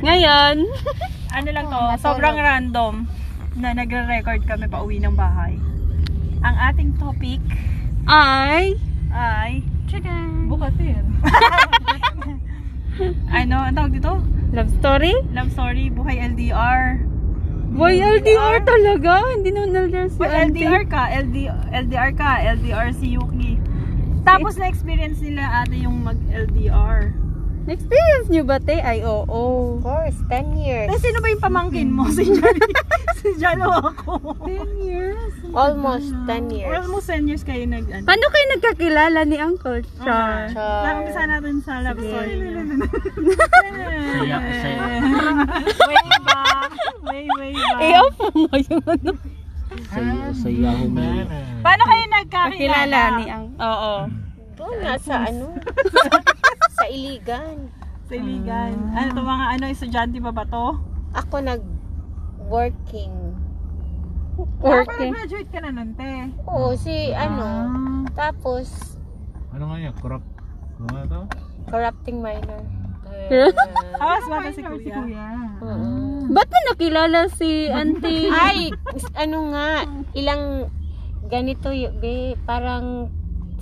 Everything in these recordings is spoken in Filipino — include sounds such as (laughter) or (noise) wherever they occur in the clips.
Ngayon, (laughs) Ano lang to, Oh, sobrang random na nagre-record kami pa uwi ng bahay. Ang ating topic ay... ay Tadaan! bukatin. (laughs) ano, ang tawag dito? Love story? Love story, buhay LDR. Boy, LDR talaga. Hindi naman LDR si But auntie. LDR ka, LD, LDR ka, LDR si Yuki. Tapos na-experience nila ate yung mag-LDR. Na-experience nyo ba, te? Ay, oo. Of course, 10 years. Eh, sino ba yung pamangkin mo? Si Jalo, (laughs) si Jalo ako. 10 years. Almost 10 years. Almost 10 years kayo nag ano. Paano kayo nagkakilala ni Uncle Char? Char. Nakapisa natin sa love story niya. Saya, saya. way back. Way, way back. Eh, opo mo yung ano. Sa, sa Yahoo Mail. Paano kayo nagkakilala? Kakilala ni Ang. Oo. Doon nga sa ano? (laughs) sa Iligan. Sa Iligan. Ano to mga ano, estudyante pa ba to? Ako nag-working. Working. graduate ka na nun, te. Oo, si ano. Tapos, Ano nga yan? Corrupt. Ano nga to? corrupting minor. (laughs) Ah, mas bata si Kuya. Oo. Ba't mo nakilala si auntie? Ay, ano nga, ilang ganito y- be, parang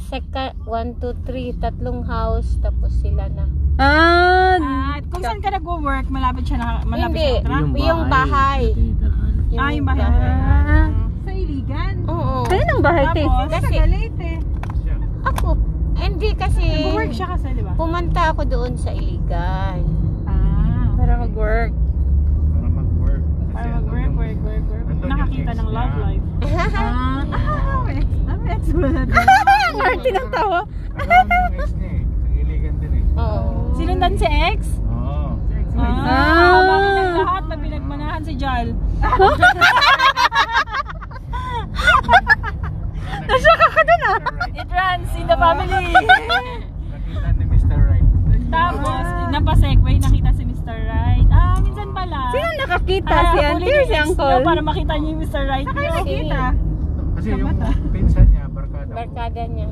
seka, 1, 2, 3, tatlong house, tapos sila na. Ah, Ah, kung saan ka nag-work, malapit siya na, malapit Hindi. siya na truck? Yung bahay. Tinitirahan. Ah, yung bahay. Ah. Sa Iligan. Oo. Kaya ng bahay, te? Tapos, Kasi- sa Galete. Siya. Ako, hindi kasi, Nag-work siya kasi, di ba? pumunta ako doon sa Iligan. Ah. Para mag-work. Para mag-work. Kasi Para andun mag-work, yung- work, work, work. andun yung Nakakita ex ng love niya. life. Ah, ah, ex. Ano ex mo na doon? Ang auntie ng tawa. Alam yung ex niya eh. Nag-iligan din eh. Oo. Sinundan si ex? Oo. Ah, Ah. bakit ang lahat na pinagmanahan si Jal? (laughs) Nasaka ka dun ah. It runs in the family. Nakita ni Mr. Right. Tapos, napasegue, nakita si Mr. Right. Ah, minsan pala. Sino nakakita? Ah, si auntie or si uncle? Para makita niyo yung Mr. Right niyo. nakita? Kasi yung pinsan niya, barkada. Barkada niya.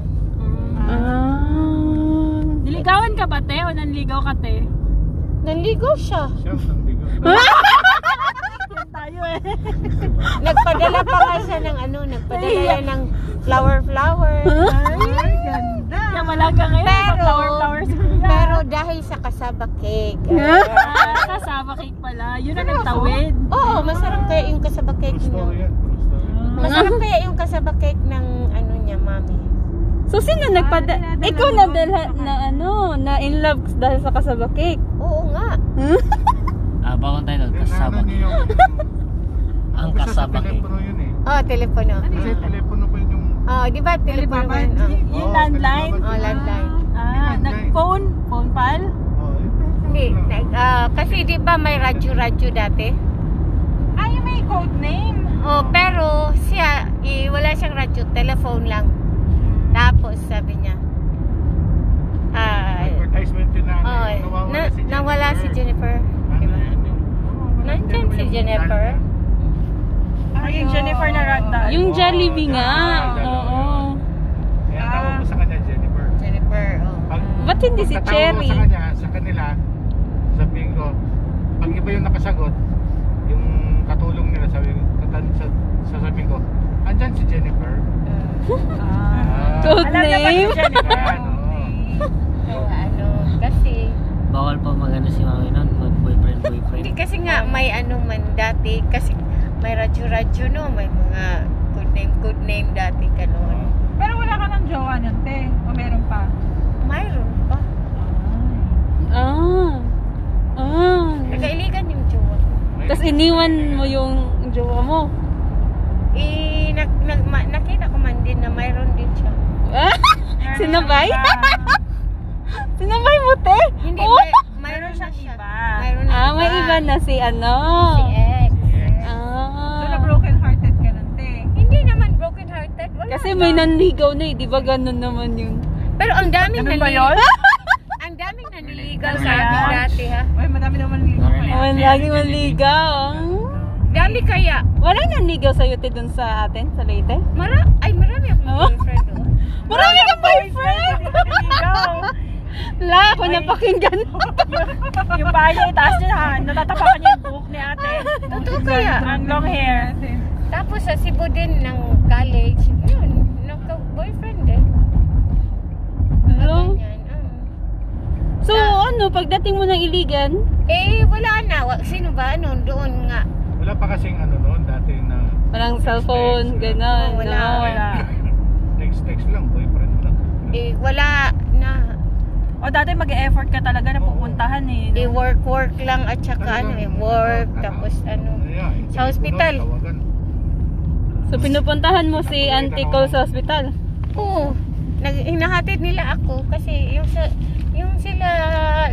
Ah. Ah. Niligawan ka ba, te? O nanligaw ka, te? Nanligaw siya. Siya ang (laughs) tayo eh. Nagpadala pa nga siya ng ano, nagpadala yan ng flower flower. Ay, ganda. Kaya malaga ngayon, Pero- flower flower si Kuya. Pero dahil sa kasaba cake. (laughs) Ah, kasama cake pala. Yun ang nagtawid. Oo, masarap kaya yung kasaba cake yan. True story. Masarap kaya yung kasaba cake ng ano niya, mami. So, sino nagpada... Ikaw na dalha na ano, na in love dahil sa kasaba cake. Oo nga. Ah, bakong tayo doon. Kasama. Ano Ang kasama cake. telepono yun eh. Oh, telepono. Kasi telepono pa yun yung... Oh, di ba telepono ba yun? Oh. Yung, landline. Oh, landline. Ah, nag-phone? Phone pal? Oh, yun. Hindi, ah, kasi di ba may radyo-radyo dati? Ah, yung may code name. Oh, pero siya, eh, wala siyang radyo, telephone lang. Tapos sabi niya, ah, Advertisement yun na. ano, oh, yung na, nawala si Jennifer. Di ba? Ano yun? Nandyan si Jennifer. Ah, yung Jennifer na ragdoll. Yung Jollibee nga. Oo. Kaya tawag mo sa kanya, Jennifer. Jennifer, oh. Pag, Ba't hindi si Cherry? mo sa kanya, sa kanila, sabihin ko, pag iba yung nakasagot, yung katulong nila, sabi ko, sasabihin ko, andyan si Jennifer. Ah. Code Alam naman si name. Jennifer. Ayan, oo. So, ano, kasi, Bawal pa magano si mami nun. Pag boyfriend, boyfriend. hindi kasi nga may ano man dati, kasi may radyo-radyo no, may mga good name, good name dati kanon. Pero wala ka ng jowa nun, te. O meron pa? Mayroon pa. Ah. Ah. Nagailigan yung jowa ko. Tapos iniwan mo yung jowa mo. Eh, nag, nag, ma, nakita ko man din na mayroon din siya. (laughs) Sinabay? (laughs) Sinabay mo, te? Hindi, Oh. may, mayroon siya siya. Mayroon na Ah, may iba na si ano. Si ex. Ah. broken hearted ka nun, te. Hindi naman broken hearted. Wala Kasi may nanligaw na eh. Di ba ganun naman yun? Pero ang daming Ganun ba naniligaw. yun? (laughs) ang daming naniligaw sa atin dati ha. Ay, madami naman ligaw. Oh, laging manligaw. Dami kaya. Wala nanligaw sa'yo, te, dun sa atin, sa Leyte? Mara ay marami akong Oh. boyfriend (laughs) doon. Marami kang boyfriend! (laughs) La, kunyari napakinggan. (laughs) yung paa niya itaas niya ha. Natatapakan niya yung buhok ni ate. Totoo kaya? Ang long hair. Tapos sa Cebu din ng college, yun, nagka-boyfriend eh. Hello? Ganyan, ah. So, ano, pagdating mo ng Iligan, Eh, wala na. Sino ba? Ano, doon nga. Wala pa kasing ano noon, dati na walang cellphone, gano'n. Oh, wala, no? Wala. text-text (laughs) lang, boyfriend mo lang. Eh, wala na. O dati mag-e-effort ka talaga na pupuntahan eh. Eh, work-work lang at saka ano eh, work, tapos ano. Ayan, Sa hospital. So, pinupuntahan mo si Auntie Cole sa hospital. Oo. Nag hinahatid nila ako kasi yung sa yung sila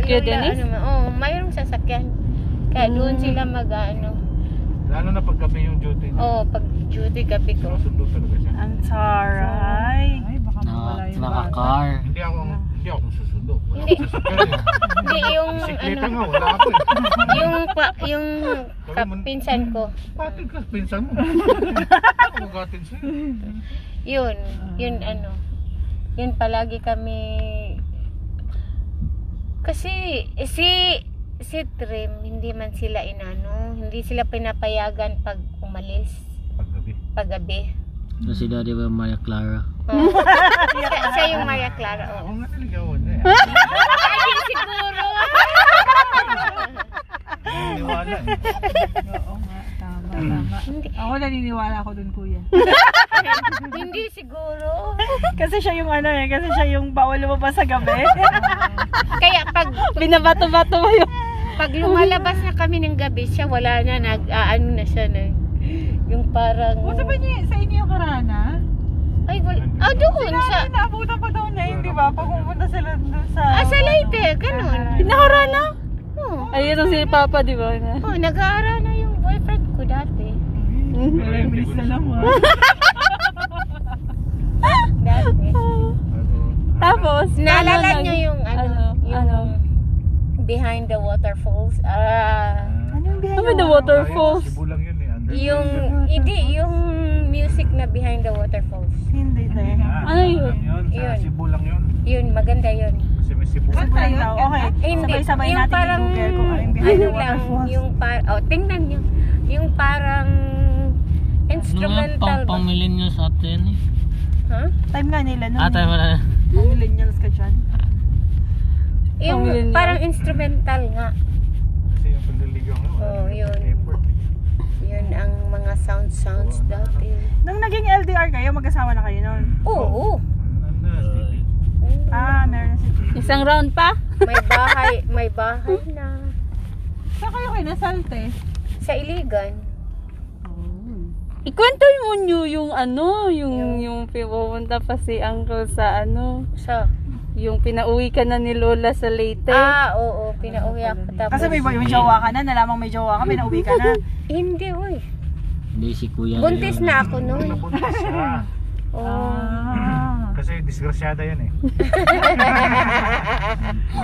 Kuya lola, Dennis? ano, oh, mayroong sasakyan. Kaya doon Hmm. sila mag ano. Lalo na pag gabi yung duty niya. Oh, pag duty gabi ko. Sinusundo talaga siya. Ang saray. Ay, baka Na, mawala yung bata. naka-car. Hindi ako, hindi ako susundo. Wala Hindi. akong sasakyan eh. Hindi yung Bisikleta ano, nga, wala ako eh. yung pa, yung kapinsan ko. Patid ka, pinsan mo. Ako magatin sa'yo. Yun, yun ano. Yun palagi kami kasi eh, si si Trim hindi man sila inano, hindi sila pinapayagan pag umalis Pag gabi. pag gabi. Kasi daddy ba Maria Clara? Oh. (laughs) siya, siya yung Maria Clara. Oh. nga naligawan niya eh. Ay, siguro. Naniniwala eh. Oo nga, (laughs) tama, hindi, Ako naniniwala ako dun, kuya. (laughs) hindi siguro. Kasi siya yung ano eh. Kasi siya yung bawal lumabas sa gabi. (laughs) Kaya pag Binabato-bato mo yung... pag lumalabas na kami ng gabi, siya wala na nag aano na siya na yung parang O, sabi niya, sa inyo yung karana? ay wala ah doon sa Ay, naabutan pa daw na yun, di ba? Pag pumunta sila doon sa... ah, sa Leyte ganun Nakarana? oh, Ayun ang si Papa, di ba? Na? oh nag-aaral na yung boyfriend ko dati Ko na naman. Tapos, naalala ano niyo nag- yung ano, ano, yung ano? behind the waterfalls ah Ano yung biyahe? Ano the waterfalls? Cebu lang yun eh. Under yung hindi yung music na behind the waterfalls Hindi, tayo. Ano yun? Yun, sa Yun. Cebu lang yun. yun maganda yun Cebu. Ganda yun? daw. Okay. Hindi. Sabay-sabay yung natin parang, i-google kung ano yung behind the ano lang, waterfalls. yung par, oh, tingnan nyo. Yung parang instrumental pang, ba? pang millennials ate yan eh. Ha? Time nga nila nun. Ah, tayo wala na. Ang millennials ka dyan. Yung parang instrumental nga. Kasi yung pandaligaw nga. wala Oh, yun. Eh. Yun ang mga sound sounds dati. Nung naging LDR kayo, mag-asawa na kayo nun. Oo. Ano. Ah, meron na si Isang round pa? May bahay, may bahay na. Saan kayo kayo nasalte? Sa Iligan. Ikwento mo nyo yung ano, yung, yung pumunta pa si Uncle sa ano, Sa, yung pinauwi ka na ni Lola sa Leyte. ah, oo, pinauwi ako. Tapos, Kasi may, may jowa ka na, nalamang may jowa ka, pinauwi ka na. (laughs) hindi, uy. Hindi si kuya. Buntis na ako noon. Nabuntis siya. (laughs) Oo. Ah. Kasi disgrasyada yan eh. (laughs)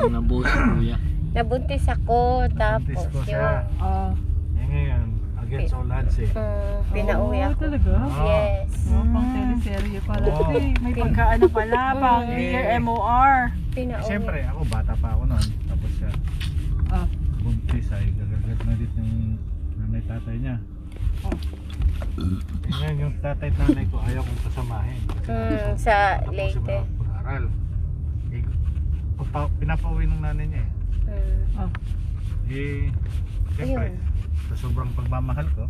Yung si kuya. Nabuntis ako, tapos Buntis ko yun. siya. Ah. Eh ngayon, against all odds eh. Mm, pinauwi ako. talaga? Ah. Yes. Oh, pang teleserye pala. Oo. Eh, May pagkaano pala, (laughs) pang Eh. year MOR. Pinauwi. Siyempre, ako bata pa ako noon. Tapos siya, Ah. buntis ay gagagat na dit yung nanay tatay niya. Eh, ngayon, yung tatay at nanay ko ayaw kong kasamahin. Mm, sa tapos Leyte. siya mag-aral. Eh, papa- pinapauwi ng nanay niya eh. Mm. Eh, siyempre, Ayun. Sa sobrang pagmamahal ko,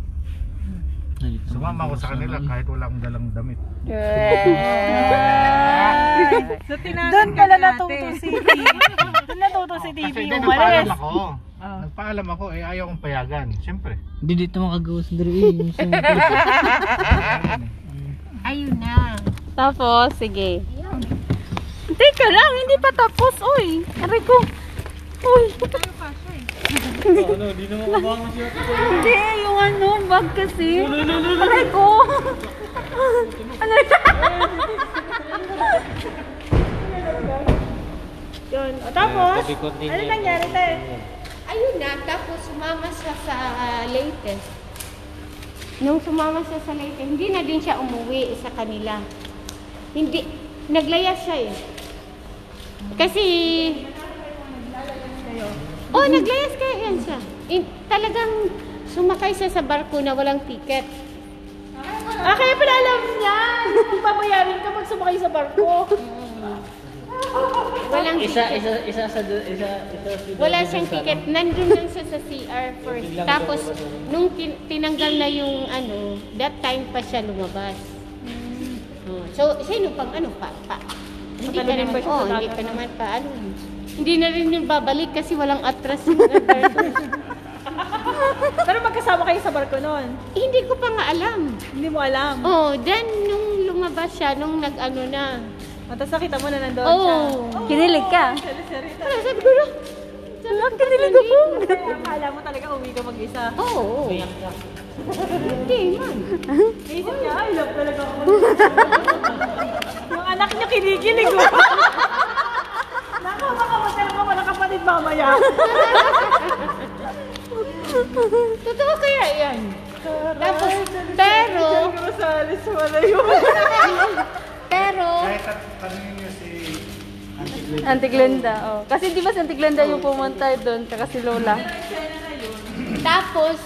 sumama ako sa kanila kahit wala akong dalang damit. So, tinanan Doon ka pala na natuto ate. si TV. Doon natuto si TV Kasi hindi, umalis. nagpaalam ako. Ah. Nagpaalam ako, eh ayaw kong payagan. Siyempre. Hindi dito makagawas diri eh. Yung sa (laughs) Ayun na. Tapos, sige. Teka lang, hindi pa tapos, uy. Aray ko. Uy. Ano, di na makabangon siya. Hindi, yung ano, bag kasi. Aray ko. Ano Yun. O, tapos, ano yan. nangyari tayo? Ayun na, tapos sumama siya sa Leyte. Nung sumama siya sa Leyte, hindi na din siya umuwi sa kanila. Hindi, naglayas siya eh. Kasi, Oh, naglayas kaya yan siya. In, talagang sumakay siya sa barko na walang ticket. Ah, kaya pala alam niya. Kung babayarin ka pag sumakay sa barko. Walang Isa, ticket. isa, isa sa, isa, isa sa Wala siyang ticket. Nandun lang siya sa CR first. Tapos, nung tin- tinanggal na yung ano, that time pa siya lumabas. Oh, so, sino pang ano pa? pa hindi pa Patalon naman, oh, hindi no? naman pa, ano. Hindi na rin yung babalik kasi walang atras yung (laughs) driver. Pero magkasama kayo sa barko noon. Eh, hindi ko pa nga alam. Hindi mo alam. Oh, then nung lumabas siya, nung nag-ano na. Oh, Tapos nakita mo na nandoon siya. Oh, Kinilig ka. Sari-sari Wala, sabi ko na. Sabi kinilig ako. Akala mo talaga uwi ka mag-isa. Oo. Hindi man. Naisip niya, ay, love talaga ako. (laughs) Yung anak niya kinikilig (laughs) oh. Naka, baka magkaroon kapatid mamaya. (laughs) Totoo kaya yan. Tapos, pero, Rosales, wala yun. (laughs) pero, Kahit at tanongin niyo si Auntie Glenda, oh. Kasi di ba si Auntie Glenda yung pumunta doon, tsaka si Lola. tapos,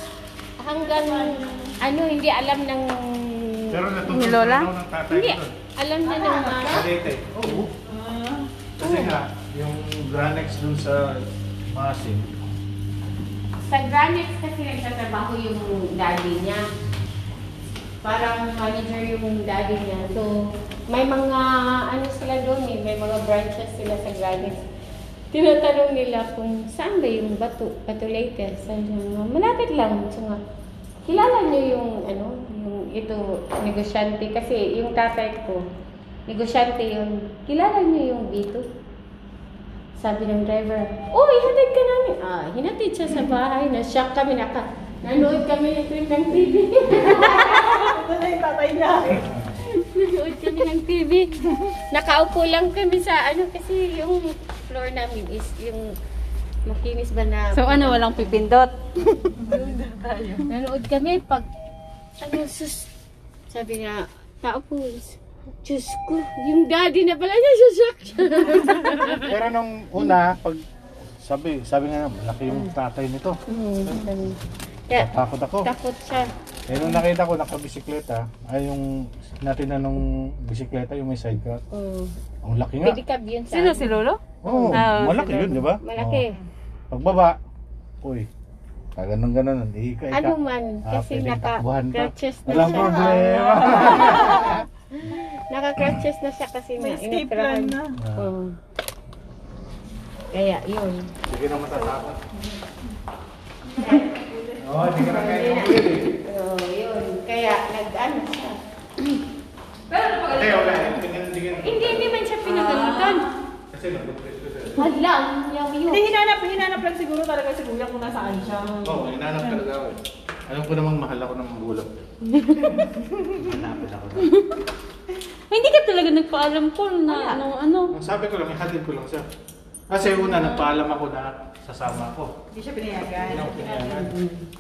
hanggang, ano, hindi alam ng, Pero Ni natutunan Lola? ng tatay hindi, doon. alam na ng mga, Sa Leyte. Oo. Kasi nga, yung Granex dun sa Masin, sa Granex kasi nagtatrabaho yung daddy niya. Parang manager yung daddy niya. So, may mga ano sila doon eh, may mga branches sila sa Granex. Tinatanong nila kung saan ba yung Bato, Bato Leyte. Sabi niya, malapit lang. So nga, kilala niyo yung ano, yung ito, negosyante. Kasi yung tatay ko, negosyante yun. Kilala niyo yung Bito? Sabi ng driver, oh, ihatid ka namin. Ah, hinatid siya sa bahay. Na-shock kami. Naka, nanood kami ng ng TV. Ito na yung tatay niya. nanood kami ng TV. Nakaupo lang kami sa ano kasi yung floor namin is yung makinis ba na So ano, walang pipindot. nanood kami pag ano sus sabi niya tao po Diyos ko, yung daddy na pala niya, siya. (laughs) Pero nung una, pag sabi, sabi nga, malaki yung tatay nito. Hmm, Kaya, Takot ako. takot siya. Eh nung nakita ko nakabisikleta, ay yung natin na nung bisikleta, yung may sidecar. Oh. Ang laki nga. Pedicab yun sa Sino si Lolo? Oo, Ah, malaki si yun, di ba? Malaki. Oo. Pagbaba, uy, kaganon ganon hindi ka Ano man, Ah, kasi pwedeng takbuhan pa. naka-crutches na Walang siya. problema. (laughs) (gasps) Naka-crutches na siya kasi May na escape plan na. Oo. Kaya, yun. Sige na matatakot. (laughs) Oo, hindi ka na kaya kumuli. Oo, yun. Kaya, nag-ano siya. (clears throat) Hindi, wala. Ka hindi Hindi, hindi man siya pinagalitan. Kasi nagpapres ko siya. Hala, ang yaw yun. Hindi, hinanap, hinanap lang siguro talaga si Kuya kung nasaan siya. Oo, inanap talaga ako. eh. Alam ko namang mahal ako ng magulang. (laughs) Hanapin ako na. Hindi ka talaga nagpaalam ko na ano, ano. Ang sabi ko lang, ihatid ko lang siya. Kasi una, nagpaalam ako na sasama ko. Hindi siya pinayagan. Hindi ako pinayagan.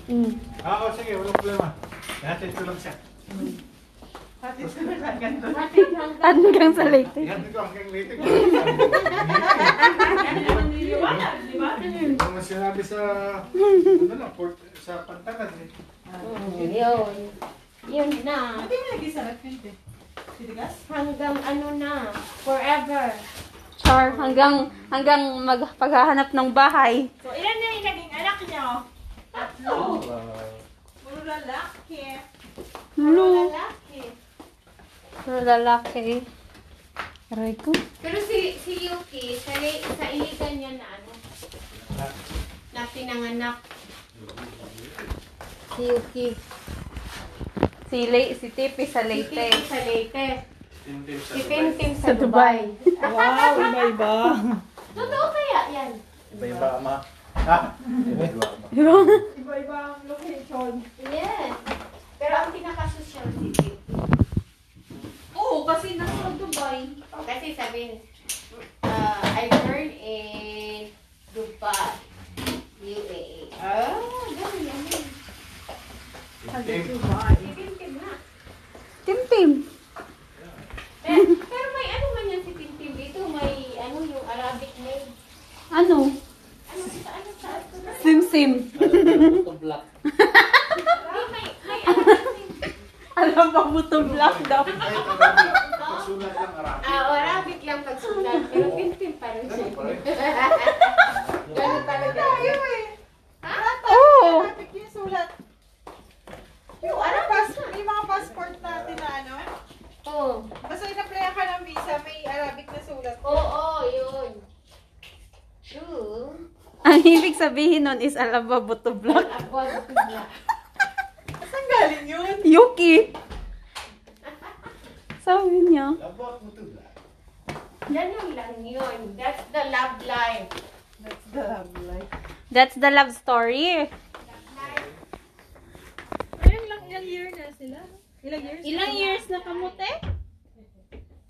Mm. Ah, Oo, sige, walang problema. Ihatid ko lang siya. Hanggang Hanggang sa late. Hanggang late. Liwanag, di ba? Ano mo sinabi sa, ano lang, port, sa pantalan eh. Yun. Yun na. Hindi mo lagi sarap yun, te. Titigas? Hanggang ano na. Forever. Char, hanggang, hanggang magpaghahanap ng bahay. So, ilan na yung naging anak niyo? Tatlo. Puro lalaki. Lalaki. Pero lalaki. Aray ko. Pero si si Yuki, sa, sa iligan niya na ano, na pinanganak. Si Yuki. Si, Le, si Tipi sa Si Leyte. Titi sa Leyte. Si Dubai. Tintin sa Sa Dubai. Dubai. Wow, iba-iba. (laughs) Totoo kaya yan? Iba-iba ama. Ha? Iba-iba ama. Iba-iba ang location. Yes. Pero ang pinaka-social si Titi. Oo, kasi nasa Dubai. Kasi sabihin, uh, I born in Dubai, UAE. Ah, ganun yan. Tintin. Dubai. Tintin na. Timpim. Pero, pero may ano man yan si Tintin dito, may ano yung Arabic name. Ano? Ano sa ano sa Sim. May, may, may To black daw? Pagsulat lang Arabic. Ah, oh, Arabic lang pagsulat. Pero pintin pa rin siya. Ganun talaga. Oo. Arabic yung sulat. Yung Ano, yung mga passport natin na ano? Oo. Basta in-applyan ka ng visa, may Arabic na sulat. Oo, oh, yun. True. Ang ibig sabihin nun is alaba buto. Saan galing yun? Yuki. Sabi niya. Labot mo to black. Ganun lang yun. That's the love life. That's the love life. That's the love story. Ayun lang, ilang year na sila? Ilang years? Ilang years na kamote?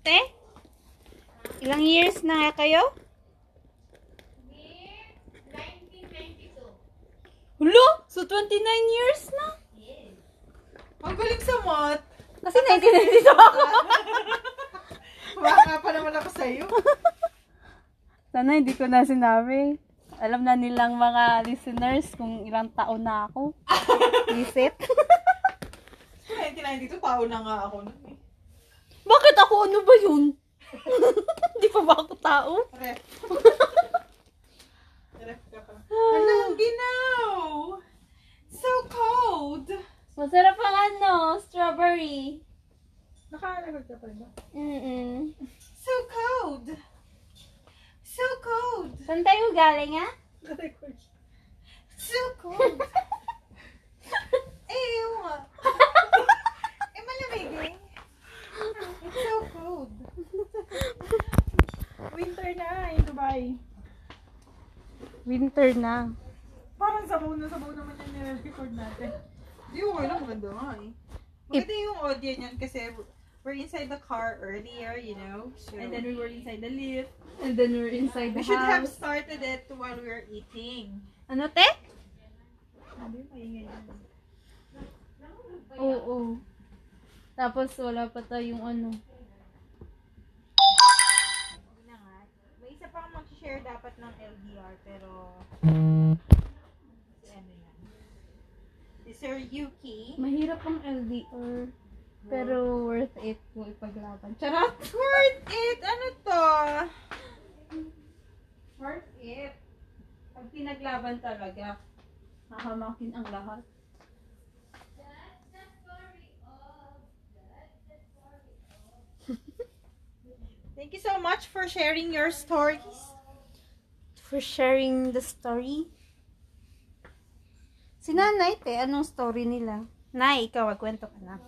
Te? Ilang years na nga kayo? 1992. Hulo! So 29 years na? Ang galing sa math. Kasi 1992 ako. (laughs) Baka pa naman ako sa'yo. Sana hindi ko na sinabi. Alam na nilang mga listeners kung ilang taon na ako. Visit. 1992, tao na nga ako nun eh. Bakit ako? Ano ba yun? (laughs) Hindi pa ba ako tao? Ref. (laughs) Ref ka pa. Ang ginaw! So cold! Masarap ang ano, strawberry. Naka-record ka pa rin ba? Mm-mm. So cold! So cold! Saan tayo galing, ha? So cold! (laughs) eh, ew nga. (laughs) eh, malamig eh. It's so cold. Winter na in Dubai. Winter na. Parang sabaw na sabaw naman yung nire-record natin. Di okay lang, maganda nga eh. Maganda yung audio niyan kasi we're inside the car earlier, you know. So, And then we were inside the lift. And then we're inside we should have started it while we were eating. Ano, te? Sabi, maingay na. Oo. Tapos wala pa tayong ano. May isa pang mag-share dapat ng LDR pero si ano yan. Si Sir Yuki. Mahirap ang LDR. Pero worth it kung ipaglaban. Charot! Worth it! Ano to? Worth it. Pag pinaglaban talaga, mahamakin ang lahat. Thank you so much for sharing your stories. For sharing the story. Si nanay, te, anong story nila? Nay, ikaw, magkwento ka na.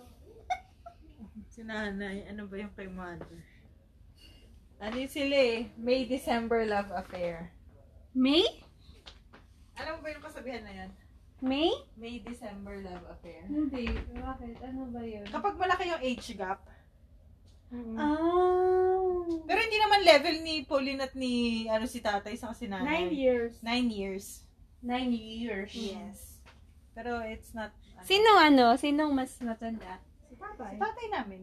Si nanay, ano ba yung kay mother? Ano sila eh? May December love affair. May? Alam mo ba yung kasabihan na yan? May? May December love affair. Hindi. Bakit? Ano ba yun? Kapag malaki yung age gap, Ah. pero hindi naman level ni Pauline at ni ano si tatay sa si nanay. Nine years. Nine years. Nine years. Yes. Pero it's not... ano, Sino ano? Sinong mas matanda? Si tatay. Si tatay namin.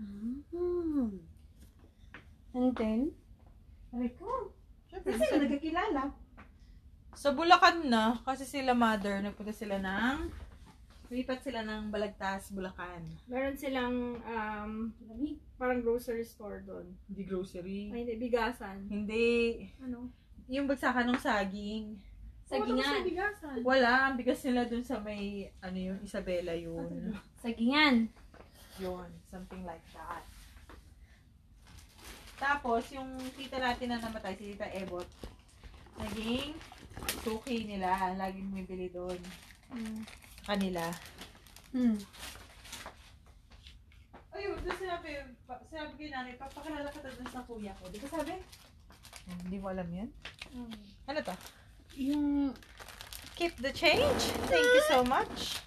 Ah. And then? Aray ko. Siyempre, Kasi sa, sila nagkakilala. sa Bulacan na, kasi sila mother, nagpunta sila ng... Lipat sila ng Balagtas, Bulacan. Meron silang um, parang grocery store doon. Hindi grocery. Ay, hindi, bigasan. Hindi. Ano? Yung bagsakan ng saging. Sagingan. bigasan. Wala, ang bigas nila dun sa may, ano yung Isabela yun. Sagingan. Yun, something like that. Tapos, yung tita natin na namatay, si Tita Ebot, naging suki nila. Laging bumibili doon. Kanila. Hmm. Ayun, doon sinabi, sinabi kay nanay, papakilala ka doon sa kuya ko. Di ba sabi? Hmm, Hindi mo alam yan? Ano to? Yung... Keep the change. Thank you so much.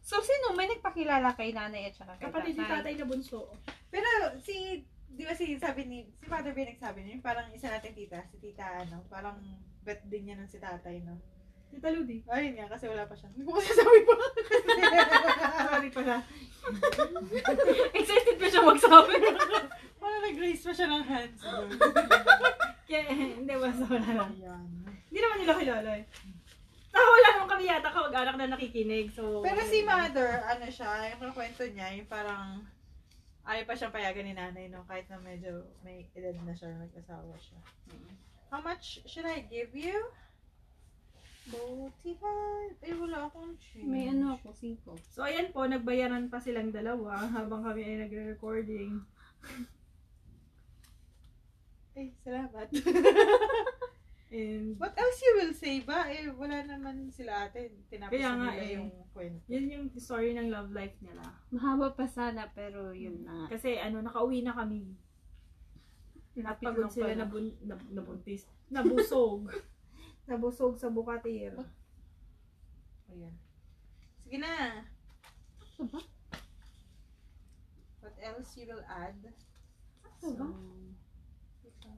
So, sino? May nagpakilala kay nanay at saka kay Kapatid ni tatay na bunso. Pero si, di ba si sabi ni, si Father B nagsabi niya, parang isa natin tita, si tita ano, parang bet din niya ng si tatay, no? Tita Ludi. Ayun nga, kasi wala pa siya. Hindi ko kasi sabi pa. Sorry pala. (laughs) Excited pa siya magsabi. Parang nag-raise pa siya ng hands. (laughs) Kaya, (laughs) hindi ba sa... wala lang. Hindi naman nila kilala eh. Ah, wala naman kami yata kamag-anak na nakikinig. So, Pero si mother, ano siya, yung kwento niya, yung parang ayaw pa siyang payagan ni nanay, no? Kahit na medyo may edad na siya, nag-asawa siya. How much should I give you? 45. Eh, wala akong change. May ano ako, singko. So, ayan po, nagbayaran pa silang dalawa (laughs) habang kami ay nagre-recording. Eh, salamat. (laughs) And, What else you will say ba? Eh, wala naman sila ate. Tinapos Kaya na nga nila eh. yung kwento. yun yung story ng love life nila. Mahaba pa sana, pero yun na. Kasi, ano, nakauwi na kami. Lapit pagod lang sila pala. nabun, nab, nabuntis. Nabusog. (laughs) Nabusog sa bukatir. Ayan. Sige na. Aba? What else you will add? Aba?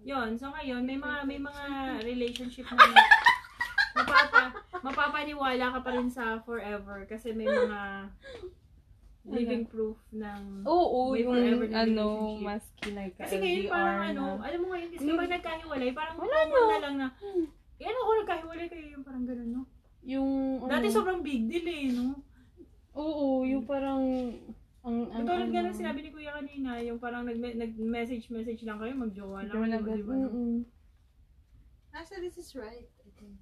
Yun, so ngayon, may mga, may mga relationship na mapapa, mapapaniwala ka pa rin sa forever kasi may mga living proof ng Oo, May yung ano, maski like Kasi ngayon parang ano, alam mo ngayon kasi kapag nagkahiwalay, parang Wala common na. lang na, eh ano ko nagkahiwalay kayo? Yung parang gano'n, no? Yung, Dati ano, sobrang big deal eh, no? Oo, yung parang, ang, ang, Katulad nga ano, ng sinabi ni Kuya kanina, yung parang nag- nag-message-message lang kayo, mag-jowa lang Jowa na di ba? Mm-mm. Actually, this is right. I think.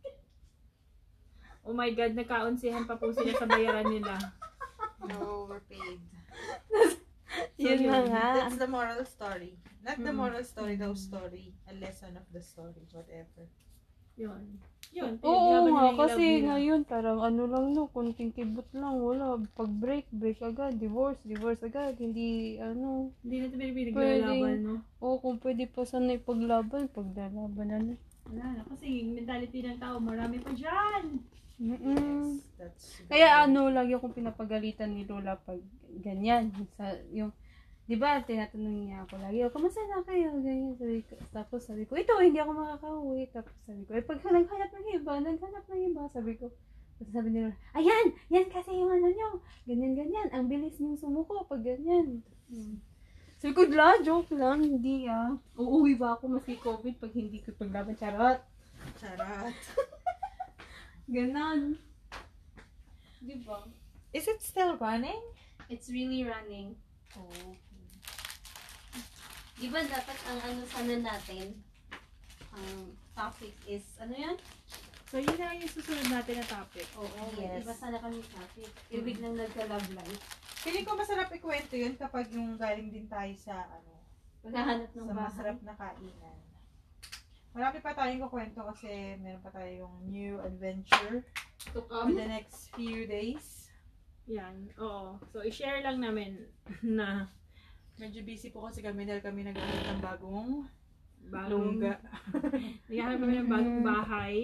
Oh my God, nagkaunsihan pa po sila sa bayaran nila. No, we're paid. (laughs) Yun na nga. That's the moral story. Not the moral story, the story. A lesson of the story, whatever. Yun. Yun. Oo nga, kasi ngayon parang ano lang no, kunting kibot lang, wala. Pag break, break agad. Divorce, divorce agad. Hindi, ano. Hindi na ito pinaglalaban, no? Oo, kung pwede pa sana ipaglaban, paglalaban na. Wala na. Kasi yung mentality ng tao, marami pa dyan. Mm-mm. Yes, that's Kaya ano, lagi akong pinapagalitan ni Lola pag ganyan. Sa, yung, di ba, tinatanong niya ako lagi, oh, kamusta na kayo? Ganyan, sabi ko, tapos sabi ko, ito, hindi ako makakauwi. Tapos sabi ko, eh, pag naghanap ng iba, naghanap ng iba, sabi ko, tapos sabi nila, ayan, yan kasi yung ano nyo, ganyan, ganyan, ang bilis niyong sumuko pag ganyan. Hmm. Sabi ko, la, joke lang, hindi ah. Uuwi ba ako maski COVID pag hindi ko paglaban, charot. Charot. (laughs) Ganon. Di ba? Is it still running? It's really running. Oh. Di ba dapat ang ano sana natin, ang topic is, ano yan? So, yun na yung susunod natin na topic. Oo, Yes. iba sana kami topic. Ibig nang nagka-love life. Feeling ko masarap ikwento yun kapag yung galing din tayo sa ano, Paghahanap ng sa bahay. masarap na kainan. Marami pa tayong kukwento kasi meron pa tayong new adventure To in the next few days. Yan. Oo. So, i-share lang namin (laughs) na Medyo busy po kasi kami dahil kami naghahanap ng bagong bagong, lungga. (laughs) naghahanap kami ng bagong bahay.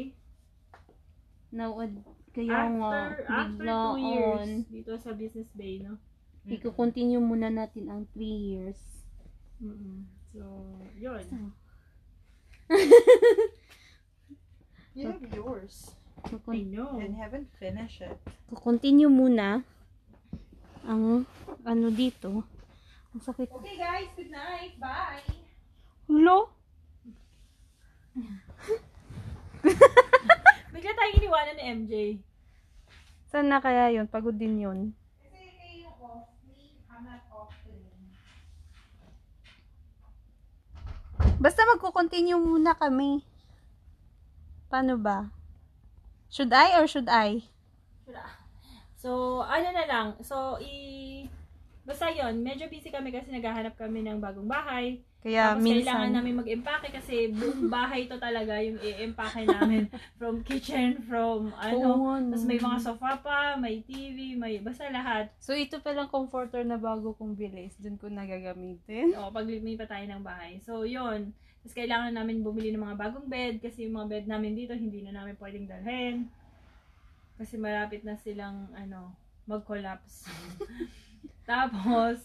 Now, ad, kaya nga, After, after bigla two years on. dito sa Business Bay, no? Iko-continue muna natin ang 3 years. mm So, yun. (laughs) You have yours. I know. And haven't finished it. Iko-continue muna ang ano dito. Ang sakit. Okay guys, good night. Bye. Hulo? (laughs) Bigla tayong iniwanan ni MJ. Saan na kaya yun? Pagod din yun. Kasi kayo me, I'm not off today. Basta magko-continue muna kami. Paano ba? Should I or should I? So, ano na lang. So, i... Basta yon medyo busy kami kasi naghahanap kami ng bagong bahay. Kaya Tapos kailangan minsan. namin mag-empake kasi buong bahay to talaga yung i-empake namin. (laughs) from kitchen, from ano. Oo nga, no. Tapos may mga sofa pa, may TV, may basta lahat. So ito palang comforter na bago kong bilis. Doon ko nagagamitin. O, pag pa tayo ng bahay. So, yon Tapos kailangan namin bumili ng mga bagong bed kasi yung mga bed namin dito hindi na namin pwedeng dalhin. Kasi malapit na silang ano, mag-collapse. (laughs) Tapos,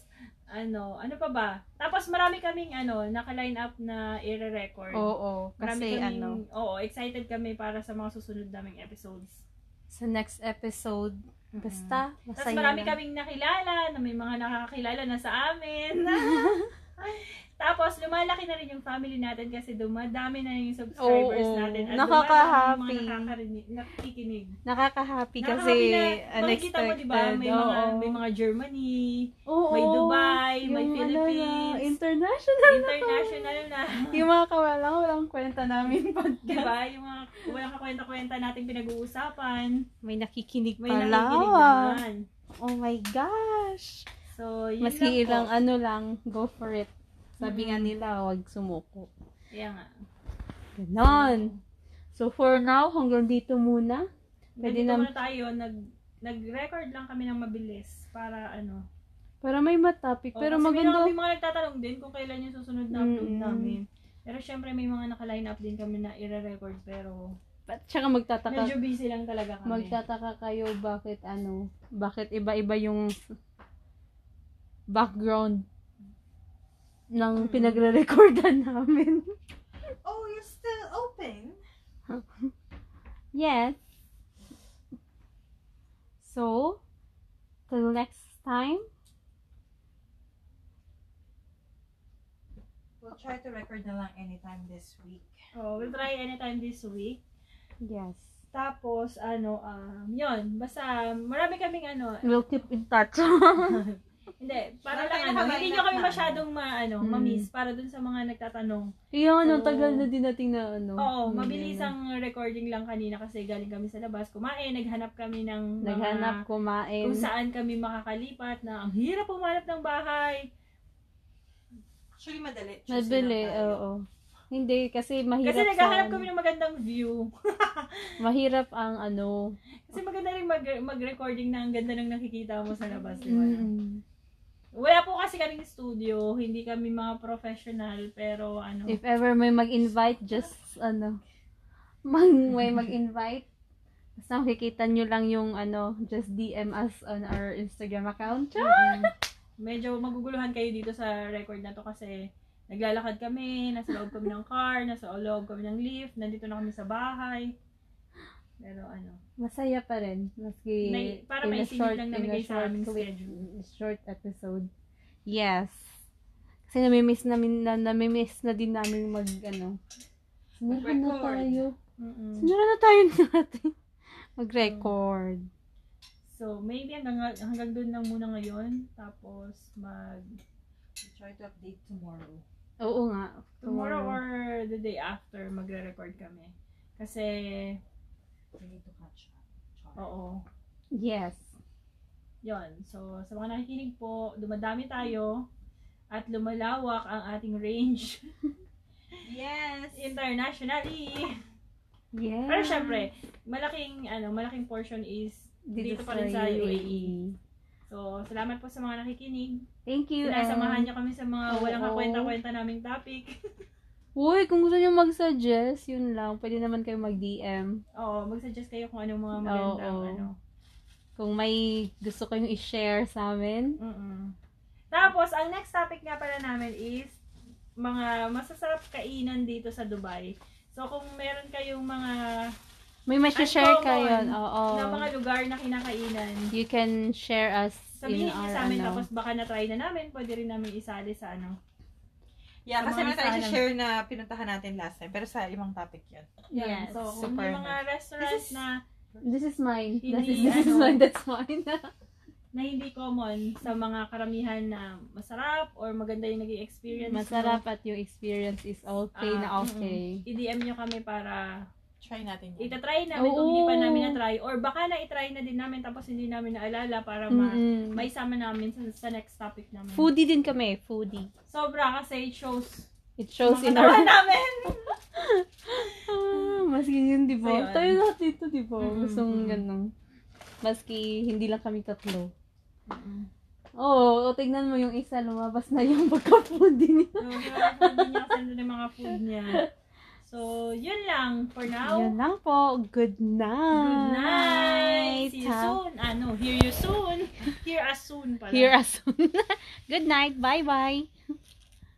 ano, ano pa ba? Tapos marami kaming ano, naka-line up na i-record. Oo, Marami kasi kaming, ano, oo, excited kami para sa mga susunod naming episodes. sa next episode, basta, Tapos masaya marami lang. kaming nakilala, na may mga nakakakilala na sa amin. (laughs) Tapos Tapos, lumalaki na rin yung family natin kasi dumadami na yung subscribers Oo, natin. At nakaka-happy. mga nakakarinig, nakikinig. Nakaka-happy kasi Nakaka-happy na, unexpected. makikita mo, di ba? May mga, Oo. may mga Germany, Oo, may Dubai, may yung ano na, Philippines. international na. international na. (laughs) yung mga kawalang walang kwenta namin podcast. Di ba? Yung mga walang kakwenta-kwenta nating pinag-uusapan. May nakikinig May pala. nakikinig naman. Oh my gosh. So, yun Maski lang po. ilang ano lang, go for it. Sabi nga nila, wag sumuko. Kaya nga. Ganon. So for now, hanggang dito muna. Pwede na- muna tayo. Nag, nag-record lang kami ng mabilis para ano. Para may matopic. Oh, Pero maganda. may mga nagtatanong din kung kailan yung susunod na upload Mm. namin. Pero syempre may mga naka-line up din kami na i-record pero At saka magtataka, medyo busy lang talaga kami. magtataka kayo bakit ano, bakit iba-iba yung background ng Mm. pinagre-recordan (laughs) namin. Oh, you're still open? Yes. So, till next time, We'll try to record na lang anytime this week. Oh, we'll try anytime this week. yes. Tapos, ano, um, yun, basta, marami kaming ano, We'll keep in touch. (laughs) hindi, para lang ano, hindi nyo kami masyadong ma, ano, Mm. mamiss, para dun sa mga nagtatanong. Yung ano, So, tagal na din nating na ano. Oo, hindi mabilis ang recording lang kanina kasi galing kami sa labas, kumain, naghanap kami ng mga, Naghanap, kumain. kung saan kami makakalipat na ang hirap pumanap ng bahay. Actually, madali. Tayo. oo. Hindi, kasi mahirap Kasi naghahanap kami ng magandang view. (laughs) Mahirap ang ano. kasi maganda rin mag, mag-recording na ang ganda ng nakikita mo sa labas, di ba? Mm. Wala po kasi kaming studio, hindi kami mga professional, pero ano, If ever may mag-invite, just ano, mag, may mag-invite, basta makikita nyo lang yung ano, just DM us on our Instagram account. mm, medyo maguguluhan kayo dito sa record na to kasi naglalakad kami, nasa loob kami ng car, nasa loob kami ng lift, nandito na kami sa bahay. Pero ano, Masaya pa rin. Maski May- para in a maisingit lang namigay sa short aming schedule. Short episode. Yes. Kasi namimiss namin, na, namimiss na din namin mag, ano, sinara na tayo. mm Sinara na tayo natin. Mag-record. So, maybe hanggang, hanggang doon lang muna ngayon. Tapos, mag, We'll try to update tomorrow. Oo nga. tomorrow or the day after, magre-record kami. Kasi, We need to catch up. Char. oo, Yes. yon So, sa mga nakikinig po, dumadami tayo at lumalawak ang ating range (laughs) Yes! internationally. Yes. Pero syempre, malaking ano, malaking portion is dito, pa rin sa UAE. So, salamat po sa mga nakikinig. Thank you. Sinasamahan and- niyo kami sa mga walang kakwenta-kwenta naming topic. (laughs) Uy, kung gusto niyo mag-suggest, yun lang. Pwede naman kayo mag-DM. Oo, mag-suggest kayo kung anong mga magandang Oo. ano. Kung may gusto kayong i-share sa amin. Mm-mm. Tapos, ang next topic nga pala namin is mga masasarap kainan dito sa Dubai. So, kung meron kayong mga May ma-share Uncommon kayo. Oo. na mga lugar na kinakainan, You can share us sabihin in niyo our sa amin ano. tapos baka na-try na namin, pwede rin namin isali sa ano. Yeah, kasi mga may tayo listahan share na pinuntahan natin last time. Pero sa ibang topic yun. Yan. Yes. So, kung Super may mga restaurants This is- na This is mine. Hindi, This is, this is ano, mine. That's mine. (laughs) na hindi common sa mga karamihan na masarap or maganda yung naging experience Masarap at yung experience is okay Ah, na okay. nyo, i-DM nyo kami para Try natin yun. itatry namin kung Oo. hindi pa namin na-try or baka na-try na din namin tapos hindi namin naalala para ma Mm-mm. maisama namin sa, sa next topic namin. Foodie din kami. Foodie. Sobra kasi it shows It shows in our... namin. Ah, maski yun, di ba? So, yun. Tayo lahat dito, di ba? Mm-mm, Gustong ganun. Maski hindi lang kami tatlo. Oo, oh, tignan mo yung isa, lumabas na yung (laughs) pagka-foodie niya. So, mga food niya yung mga food niya. So, yun lang for now. Yun lang po. Good night. Good night. See you Ha? soon. Ano, hear you soon. Hear us soon pala. Hear us soon. (laughs) Good night. Bye-bye.